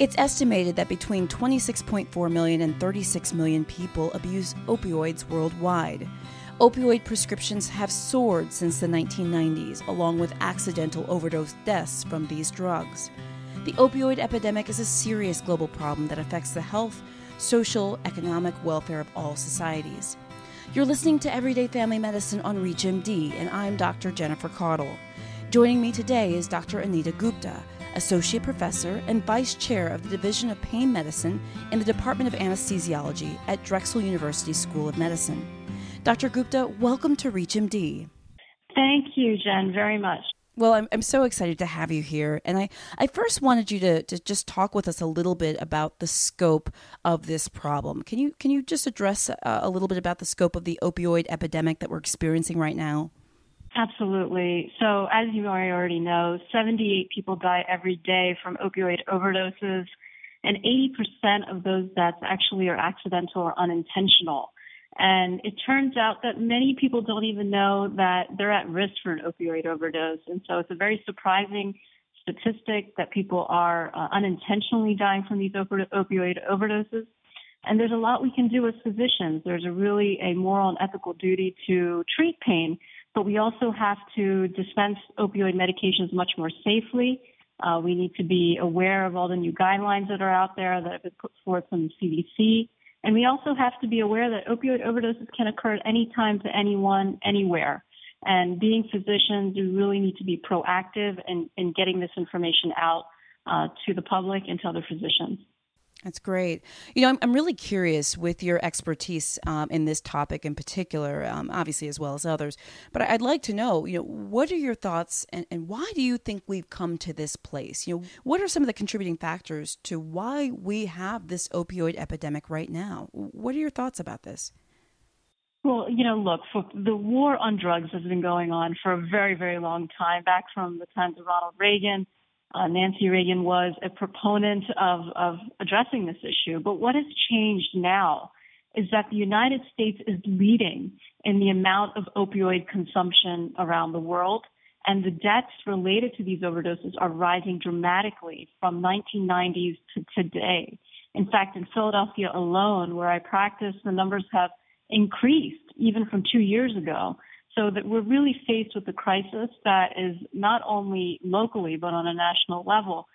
It's estimated that between 26.4 million and 36 million people abuse opioids worldwide. Opioid prescriptions have soared since the 1990s, along with accidental overdose deaths from these drugs. The opioid epidemic is a serious global problem that affects the health, social, economic welfare of all societies. You're listening to Everyday Family Medicine on ReachMD, and I'm Dr. Jennifer Caudle. Joining me today is Dr. Anita Gupta, Associate Professor and Vice Chair of the Division of Pain Medicine in the Department of Anesthesiology at Drexel University School of Medicine. Dr. Gupta, welcome to ReachMD. Thank you, Jen, very much. Well, I'm, I'm so excited to have you here. And I, I first wanted you to, to just talk with us a little bit about the scope of this problem. Can you, can you just address uh, a little bit about the scope of the opioid epidemic that we're experiencing right now? Absolutely. So, as you already know, 78 people die every day from opioid overdoses, and 80% of those deaths actually are accidental or unintentional. And it turns out that many people don't even know that they're at risk for an opioid overdose. And so it's a very surprising statistic that people are uh, unintentionally dying from these op- opioid overdoses. And there's a lot we can do as physicians. There's a really a moral and ethical duty to treat pain but we also have to dispense opioid medications much more safely. Uh, we need to be aware of all the new guidelines that are out there that have been put forth from the CDC. And we also have to be aware that opioid overdoses can occur at any time to anyone, anywhere. And being physicians, we really need to be proactive in, in getting this information out uh, to the public and to other physicians. That's great. You know, I'm, I'm really curious with your expertise um, in this topic in particular, um, obviously as well as others. But I'd like to know, you know, what are your thoughts and, and why do you think we've come to this place? You know, what are some of the contributing factors to why we have this opioid epidemic right now? What are your thoughts about this? Well, you know, look, for the war on drugs has been going on for a very, very long time, back from the times of Ronald Reagan uh, Nancy Reagan was a proponent of, of addressing this issue. But what has changed now is that the United States is leading in the amount of opioid consumption around the world. And the deaths related to these overdoses are rising dramatically from 1990s to today. In fact, in Philadelphia alone, where I practice, the numbers have increased even from two years ago. So that we're really faced with a crisis that is not only locally, but on a national level.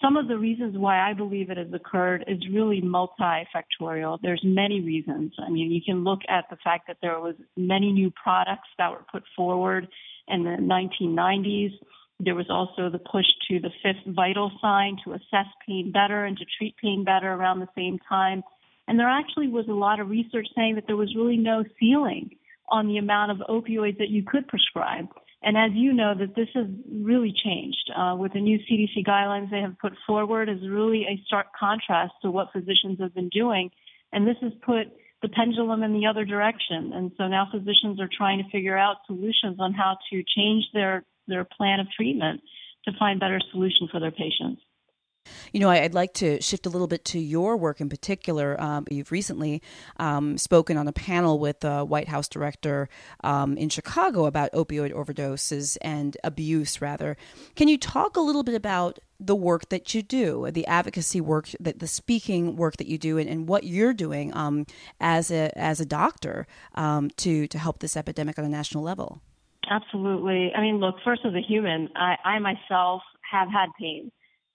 Some of the reasons why I believe it has occurred is really multifactorial. There's many reasons. I mean, you can look at the fact that there was many new products that were put forward in the 1990s. There was also the push to the fifth vital sign to assess pain better and to treat pain better around the same time. And there actually was a lot of research saying that there was really no ceiling on the amount of opioids that you could prescribe. And as you know, that this has really changed uh, with the new CDC guidelines they have put forward is really a stark contrast to what physicians have been doing. And this has put the pendulum in the other direction. And so now physicians are trying to figure out solutions on how to change their, their plan of treatment to find better solutions for their patients. You know, I'd like to shift a little bit to your work in particular. Um, you've recently um, spoken on a panel with the White House director um, in Chicago about opioid overdoses and abuse, rather. Can you talk a little bit about the work that you do, the advocacy work, that the speaking work that you do, and, and what you're doing um, as a as a doctor um, to to help this epidemic on a national level? Absolutely. I mean, look, first as a human, I, I myself have had pain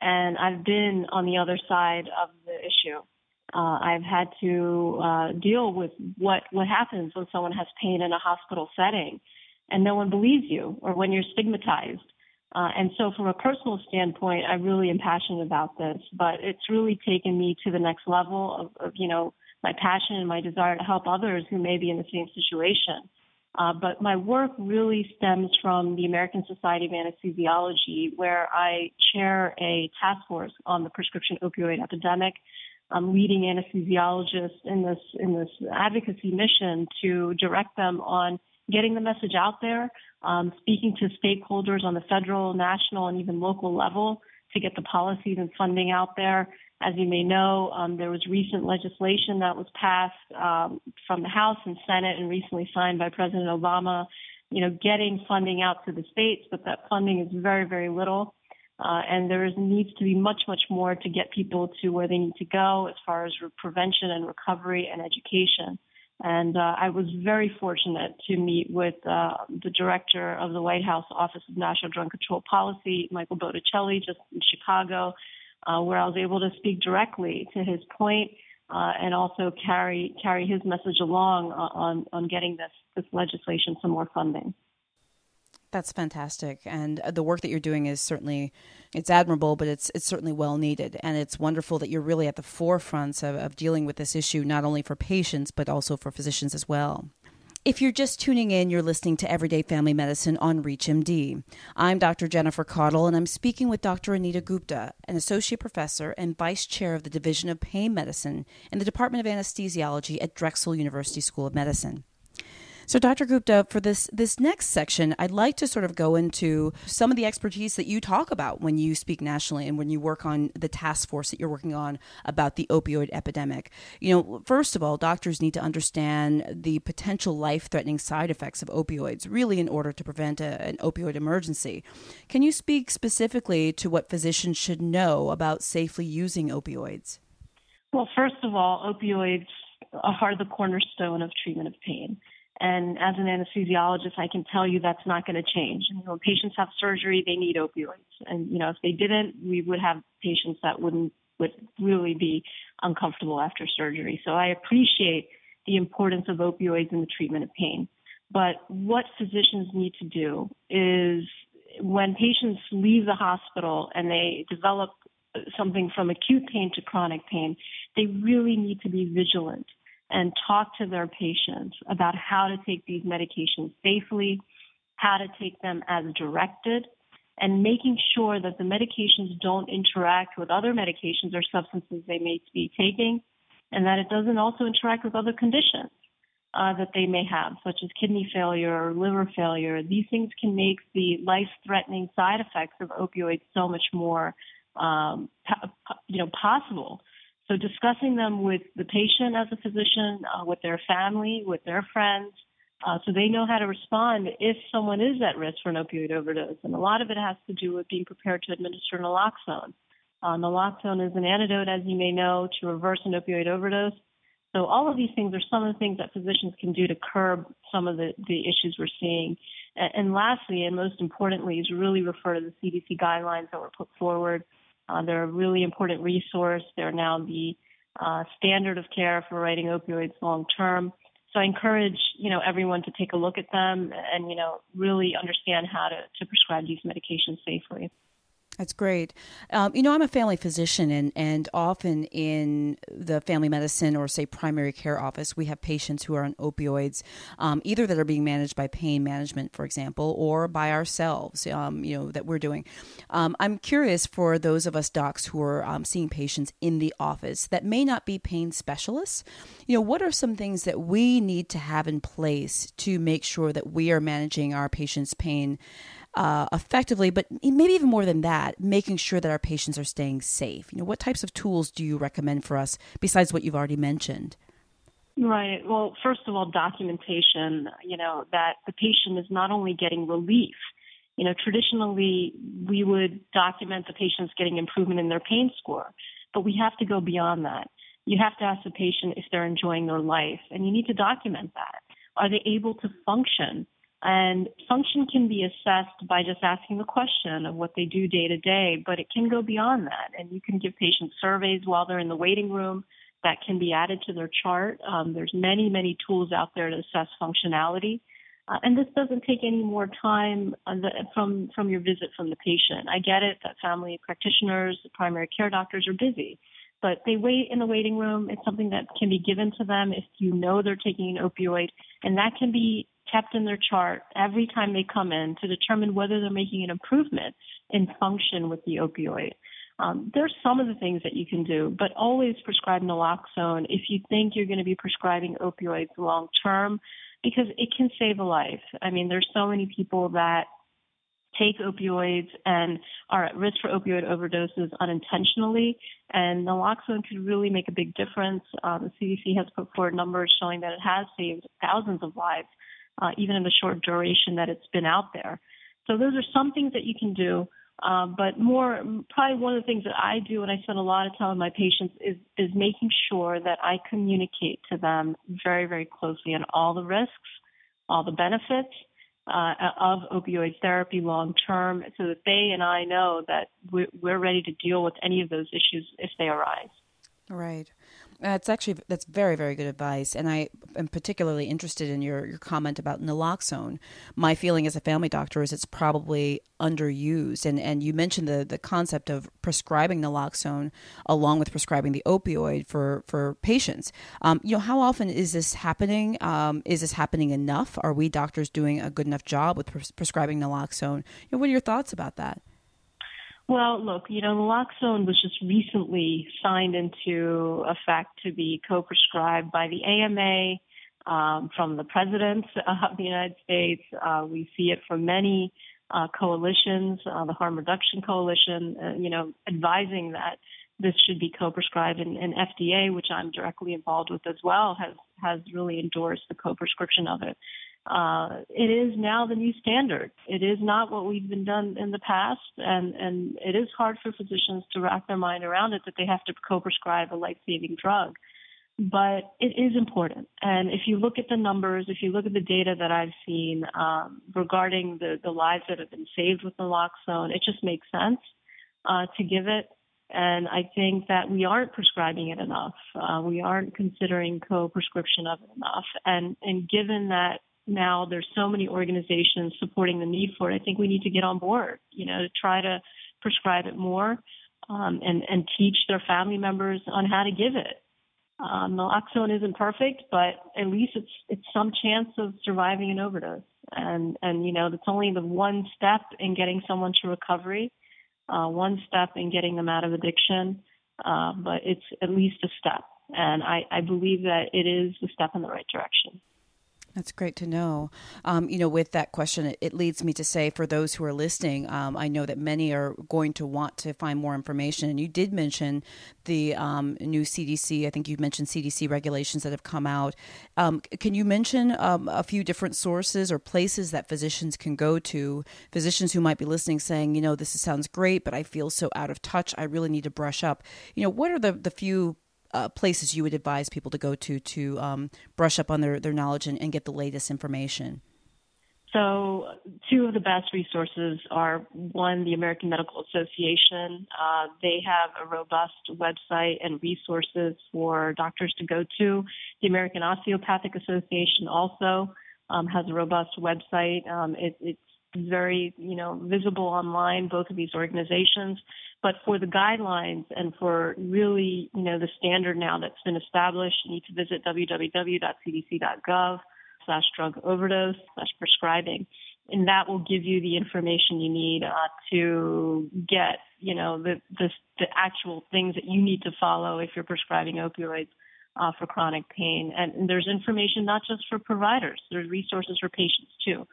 and I've been on the other side of the issue. Uh, I've had to uh, deal with what what happens when someone has pain in a hospital setting, and no one believes you, or when you're stigmatized. Uh, and so, from a personal standpoint, I really am passionate about this. But it's really taken me to the next level of, of you know my passion and my desire to help others who may be in the same situation. Uh, but my work really stems from the American Society of Anesthesiology, where I chair a task force on the prescription opioid epidemic. I'm leading anesthesiologists in this in this advocacy mission to direct them on getting the message out there, um, speaking to stakeholders on the federal, national, and even local level to get the policies and funding out there, as you may know, um, there was recent legislation that was passed um, from the House and Senate and recently signed by President Obama, you know, getting funding out to the states, but that funding is very, very little. Uh, and there is, needs to be much, much more to get people to where they need to go as far as prevention and recovery and education. And uh, I was very fortunate to meet with uh, the director of the White House Office of National Drug Control Policy, Michael Botticelli, just in Chicago, uh, where I was able to speak directly to his point, uh, and also carry carry his message along on on getting this this legislation some more funding. That's fantastic, and uh, the work that you're doing is certainly it's admirable, but it's it's certainly well needed, and it's wonderful that you're really at the forefront of, of dealing with this issue, not only for patients but also for physicians as well. If you're just tuning in, you're listening to Everyday Family Medicine on ReachMD. I'm Dr. Jennifer Caudle, and I'm speaking with Dr. Anita Gupta, an associate professor and vice chair of the Division of Pain Medicine in the Department of Anesthesiology at Drexel University School of Medicine. So, Dr. Gupta, for this this next section, I'd like to sort of go into some of the expertise that you talk about when you speak nationally and when you work on the task force that you're working on about the opioid epidemic. You know, first of all, doctors need to understand the potential life threatening side effects of opioids, really, in order to prevent a, an opioid emergency. Can you speak specifically to what physicians should know about safely using opioids? Well, first of all, opioids are the cornerstone of treatment of pain. And as an anesthesiologist, I can tell you that's not going to change. You know, when patients have surgery, they need opioids. And, you know, if they didn't, we would have patients that wouldn't, would really be uncomfortable after surgery. So I appreciate the importance of opioids in the treatment of pain. But what physicians need to do is when patients leave the hospital and they develop something from acute pain to chronic pain, they really need to be vigilant and talk to their patients about how to take these medications safely, how to take them as directed, and making sure that the medications don't interact with other medications or substances they may be taking, and that it doesn't also interact with other conditions uh, that they may have, such as kidney failure or liver failure. These things can make the life-threatening side effects of opioids so much more, um, you know, possible so discussing them with the patient as a physician, uh, with their family, with their friends, uh, so they know how to respond if someone is at risk for an opioid overdose. And a lot of it has to do with being prepared to administer naloxone. Uh, naloxone is an antidote, as you may know, to reverse an opioid overdose. So all of these things are some of the things that physicians can do to curb some of the, the issues we're seeing. And, and lastly, and most importantly, is really refer to the CDC guidelines that were put forward uh, they're a really important resource. They're now the uh, standard of care for writing opioids long term. So I encourage, you know, everyone to take a look at them and, you know, really understand how to, to prescribe these medications safely. That's great. Um, you know, I'm a family physician, and, and often in the family medicine or, say, primary care office, we have patients who are on opioids, um, either that are being managed by pain management, for example, or by ourselves, um, you know, that we're doing. Um, I'm curious for those of us docs who are um, seeing patients in the office that may not be pain specialists, you know, what are some things that we need to have in place to make sure that we are managing our patients' pain? Uh, effectively, but maybe even more than that, making sure that our patients are staying safe. You know, what types of tools do you recommend for us besides what you've already mentioned? Right. Well, first of all, documentation, you know, that the patient is not only getting relief, you know, traditionally we would document the patient's getting improvement in their pain score, but we have to go beyond that. You have to ask the patient if they're enjoying their life, and you need to document that. Are they able to function? And function can be assessed by just asking the question of what they do day to day, but it can go beyond that. And you can give patients surveys while they're in the waiting room that can be added to their chart. Um, there's many, many tools out there to assess functionality. Uh, and this doesn't take any more time the, from from your visit from the patient. I get it that family practitioners, primary care doctors are busy, but they wait in the waiting room. It's something that can be given to them if you know they're taking an opioid, and that can be kept in their chart every time they come in to determine whether they're making an improvement in function with the opioid. Um, there's some of the things that you can do, but always prescribe naloxone if you think you're going to be prescribing opioids long term because it can save a life. I mean, there's so many people that take opioids and are at risk for opioid overdoses unintentionally, and naloxone could really make a big difference. Uh, the CDC has put forward numbers showing that it has saved thousands of lives uh, even in the short duration that it's been out there. So those are some things that you can do. Uh, but more, probably one of the things that I do, and I spend a lot of time with my patients, is is making sure that I communicate to them very, very closely on all the risks, all the benefits uh, of opioid therapy long term, so that they and I know that we're ready to deal with any of those issues if they arise. Right. That's actually that's very very good advice, and I am particularly interested in your your comment about naloxone. My feeling as a family doctor is it's probably underused, and and you mentioned the the concept of prescribing naloxone along with prescribing the opioid for for patients. Um, you know, how often is this happening? Um, is this happening enough? Are we doctors doing a good enough job with pres- prescribing naloxone? You know, what are your thoughts about that? Well, look, you know, naloxone was just recently signed into effect to be co-prescribed by the AMA um, from the President of the United States. Uh, we see it from many uh, coalitions, uh, the Harm Reduction Coalition, uh, you know, advising that this should be co-prescribed, and, and FDA, which I'm directly involved with as well, has has really endorsed the co-prescription of it uh, it is now the new standard. It is not what we've been done in the past, and and it is hard for physicians to wrap their mind around it that they have to co-prescribe a life-saving drug. But it is important, and if you look at the numbers, if you look at the data that I've seen um, regarding the the lives that have been saved with naloxone, it just makes sense uh, to give it. And I think that we aren't prescribing it enough. Uh, we aren't considering co-prescription of it enough. And and given that now there's so many organizations supporting the need for it. I think we need to get on board, you know, to try to prescribe it more um, and and teach their family members on how to give it. Um, naloxone isn't perfect, but at least it's it's some chance of surviving an overdose. And and you know, that's only the one step in getting someone to recovery, uh, one step in getting them out of addiction. Uh, but it's at least a step, and I, I believe that it is a step in the right direction. That's great to know. Um, you know, with that question, it, it, leads me to say for those who are listening, um, I know that many are going to want to find more information. And you did mention the um, new CDC, I think you mentioned CDC regulations that have come out. Um, can you mention um, a few different sources or places that physicians can go to? Physicians who might be listening saying, you know, this sounds great, but I feel so out of touch. I really need to brush up. You know, what are the, the few uh, places you would advise people to go to to um, brush up on their, their knowledge and, and, get the latest information? So, two of the best resources are one, the American Medical Association. Uh, they have a robust website and resources for doctors to go to. The American Osteopathic Association also um, has a robust website. Um, it, it's very, you know, visible online, both of these organizations. But for the guidelines and for really, you know, the standard now that's been established, you need to visit www.cdc.gov slash drug overdose slash prescribing. And that will give you the information you need uh, to get, you know, the, the, the actual things that you need to follow if you're prescribing opioids uh, for chronic pain. And, and there's information not just for providers, there's resources for patients too.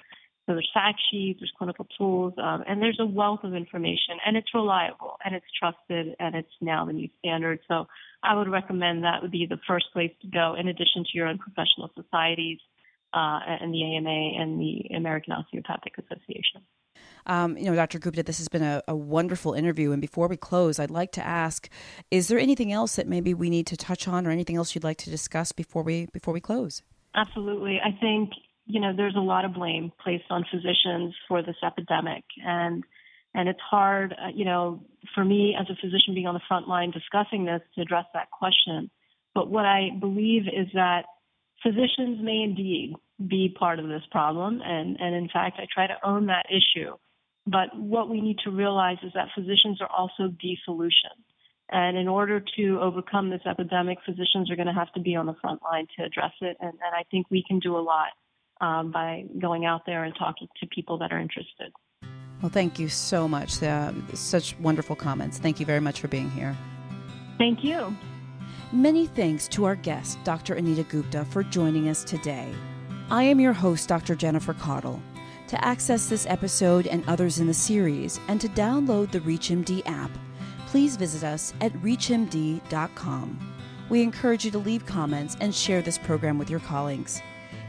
So there's fact sheets, there's clinical tools, um, and there's a wealth of information, and it's reliable, and it's trusted, and it's now the new standard. So I would recommend that would be the first place to go, in addition to your own professional societies uh, and the AMA and the American Osteopathic Association. Um, you know, Dr. Gupta, this has been a, a, wonderful interview. And before we close, I'd like to ask: Is there anything else that maybe we need to touch on, or anything else you'd like to discuss before we before we close? Absolutely. I think you know, there's a lot of blame placed on physicians for this epidemic, and and it's hard, uh, you know, for me as a physician being on the front line discussing this to address that question. But what I believe is that physicians may indeed be part of this problem, and and in fact, I try to own that issue. But what we need to realize is that physicians are also the solution. And in order to overcome this epidemic, physicians are going to have to be on the front line to address it. And, and I think we can do a lot um, by going out there and talking to people that are interested. Well, thank you so much. Uh, such wonderful comments. Thank you very much for being here. Thank you. Many thanks to our guest, Dr. Anita Gupta, for joining us today. I am your host, Dr. Jennifer Caudle. To access this episode and others in the series and to download the ReachMD app, please visit us at reachmd.com. We encourage you to leave comments and share this program with your colleagues.